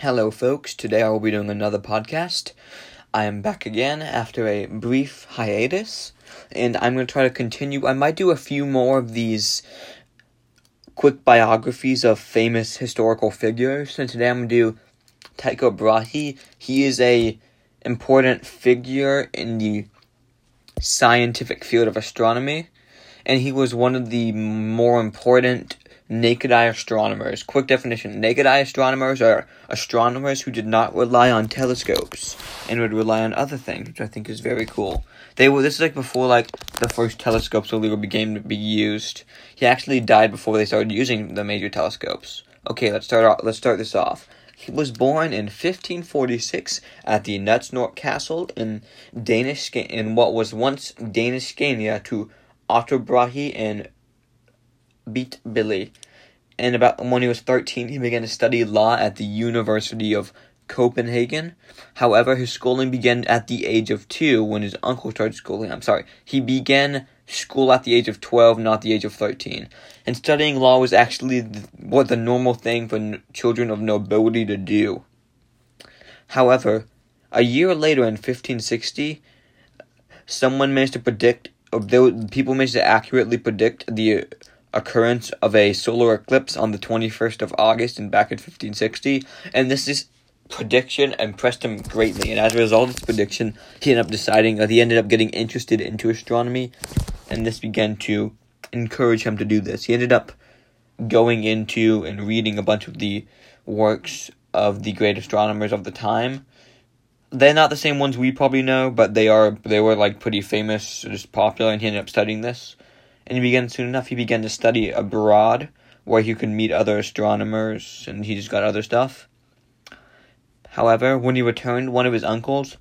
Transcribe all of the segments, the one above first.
Hello, folks. Today I will be doing another podcast. I am back again after a brief hiatus, and I'm going to try to continue. I might do a few more of these quick biographies of famous historical figures, and today I'm going to do Tycho Brahe. He is a important figure in the scientific field of astronomy, and he was one of the more important naked eye astronomers. Quick definition naked eye astronomers are astronomers who did not rely on telescopes and would rely on other things, which I think is very cool. They were this is like before like the first telescopes really began to be used. He actually died before they started using the major telescopes. Okay, let's start off, let's start this off. He was born in 1546 at the Knutstorp Castle in Danish in what was once Danish Scania to Otto Brahe and Beate Bille. And about when he was 13, he began to study law at the University of Copenhagen. However, his schooling began at the age of two when his uncle started schooling. I'm sorry, he began school at the age of 12, not the age of 13. And studying law was actually what the normal thing for n- children of nobility to do. However, a year later in 1560, someone managed to predict, or people managed to accurately predict the occurrence of a solar eclipse on the 21st of August in back in 1560, and this is prediction impressed him greatly, and as a result of this prediction, he ended up deciding that he ended up getting interested into astronomy, and this began to encourage him to do this. He ended up going into and reading a bunch of the works of the great astronomers of the time. They're not the same ones we probably know, but they are they were like pretty famous, just popular, and he ended up studying this and he began soon enough he began to study abroad where he could meet other astronomers and he just got other stuff. However, when he returned, one of his uncles,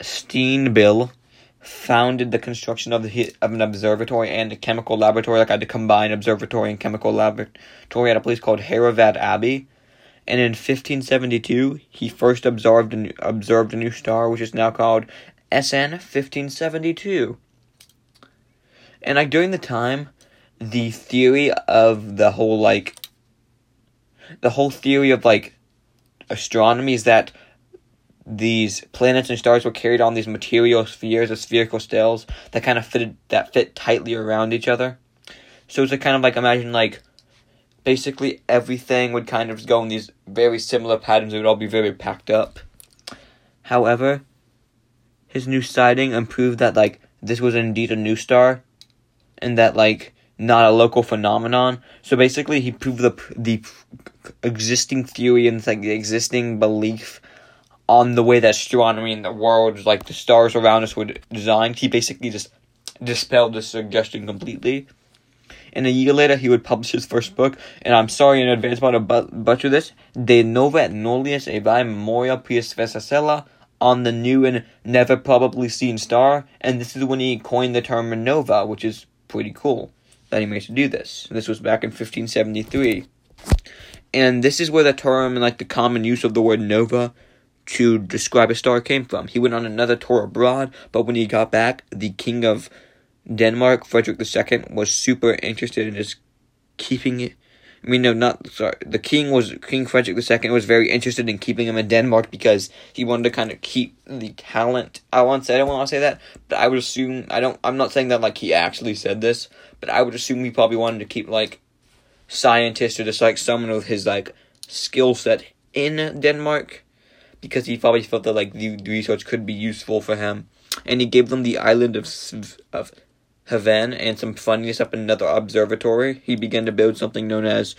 Steen Bille, founded the construction of the of an observatory and a chemical laboratory, like I had to combine observatory and chemical laboratory at a place called Herrevad Abbey. And in 1572, he first observed a new, observed a new star, which is now called SN 1572. And like during the time, the theory of the whole like the whole theory of like astronomy is that these planets and stars were carried on these material spheres or spherical stells that kind of fitted that fit tightly around each other. So it's a kind of like imagine like basically everything would kind of go in these very similar patterns. It would all be very packed up. However, his new sighting improved that like this was indeed a new star and that like not a local phenomenon. So basically, he proved the the existing theory and like the existing belief on the way that astronomy and the world, like the stars around us, were designed. He basically just dispelled this suggestion completely. And a year later, he would publish his first book, and I'm sorry in advance about to butcher this. De Nova et Nullius Evae Memoria Prius Vesacella on the new and never probably seen star, and this is when he coined the term nova, which is pretty cool that he managed to do this. This was back in 1573. And this is where the term and like the common use of the word nova to describe a star came from. He went on another tour abroad, but when he got back, the king of Denmark, Frederick II, was super interested in just keeping mean, no, not sorry. The king was King Frederick II was very interested in keeping him in Denmark because he wanted to kind of keep the talent. I want say I don't want to say that, but I would assume I don't. I'm not saying that like he actually said this, but I would assume he probably wanted to keep like scientists or just like someone with his like skill set in Denmark because he probably felt that like the research could be useful for him, and he gave them the island of of Haven and some funniest up in another observatory, he began to build something known as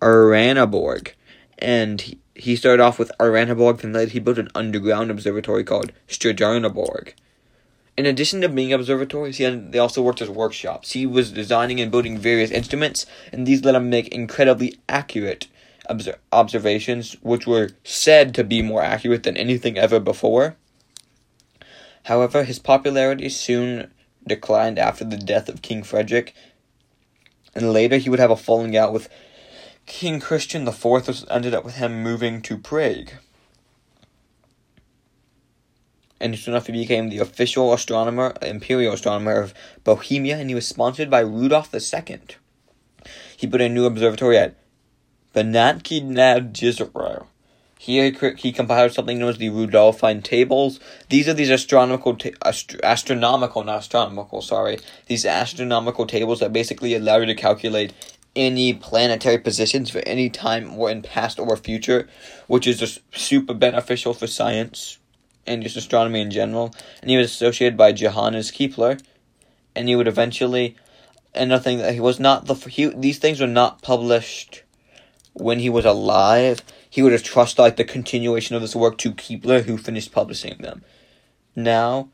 Uraniborg. And he, he started off with Uraniborg, and later he built an underground observatory called Stjärneborg. In addition to being observatories, he had, they also worked as workshops. He was designing and building various instruments, and these let him make incredibly accurate obser- observations, which were said to be more accurate than anything ever before. However, his popularity soon declined after the death of King Frederick, and later he would have a falling out with King Christian IV, which ended up with him moving to Prague. And soon enough, he became the official astronomer, imperial astronomer of Bohemia, and he was sponsored by Rudolf II. He put a new observatory at Benatki nad Jezero, He he compiled something known as the Rudolphine tables. These are these astronomical ta- ast- astronomical not astronomical sorry these astronomical tables that basically allow you to calculate any planetary positions for any time or in past or future, which is just super beneficial for science and just astronomy in general. And he was associated by Johannes Kepler, and he would eventually. Another thing that he was not the he, these things were not published when he was alive. He would have trusted like the continuation of this work to Kepler, who finished publishing them. Now,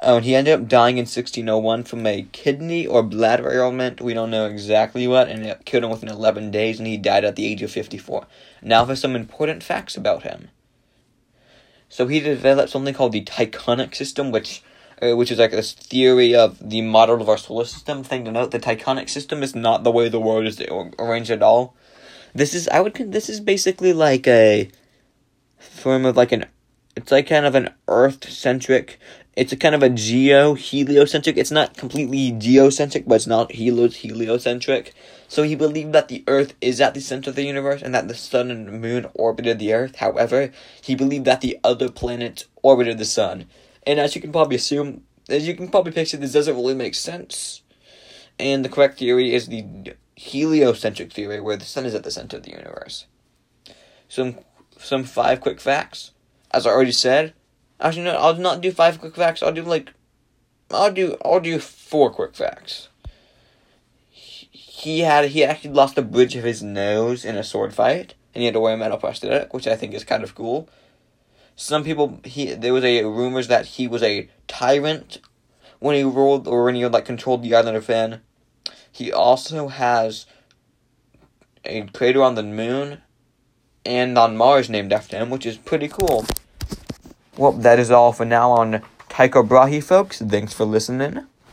Oh, he ended up dying in 1601 from a kidney or bladder ailment. We don't know exactly what, and it killed him within 11 days, and he died at the age of 54. Now for some important facts about him. So he developed something called the Tychonic system, which uh, which is like this theory of the model of our solar system. Thing to note: the Tychonic system is not the way the world is arranged at all. This is I would this is basically like a form of like an it's like kind of an Earth centric it's a kind of a geo heliocentric. It's not completely geocentric, but it's not helio heliocentric. So he believed that the Earth is at the center of the universe and that the sun and the moon orbited the Earth. However, he believed that the other planets orbited the sun. And as you can probably assume, as you can probably picture, this doesn't really make sense. And the correct theory is the heliocentric theory, where the sun is at the center of the universe. Some some five quick facts. As I already said, Actually, no, I'll not do five quick facts. I'll do like, I'll do I'll do four quick facts. He had he actually lost the bridge of his nose in a sword fight, and he had to wear a metal prosthetic, which I think is kind of cool. Some people he there was a rumors that he was a tyrant when he ruled or when he like controlled the island of Finn. He also has a crater on the moon and on Mars named after him, which is pretty cool. Well, that is all for now on Tycho Brahe, folks. Thanks for listening.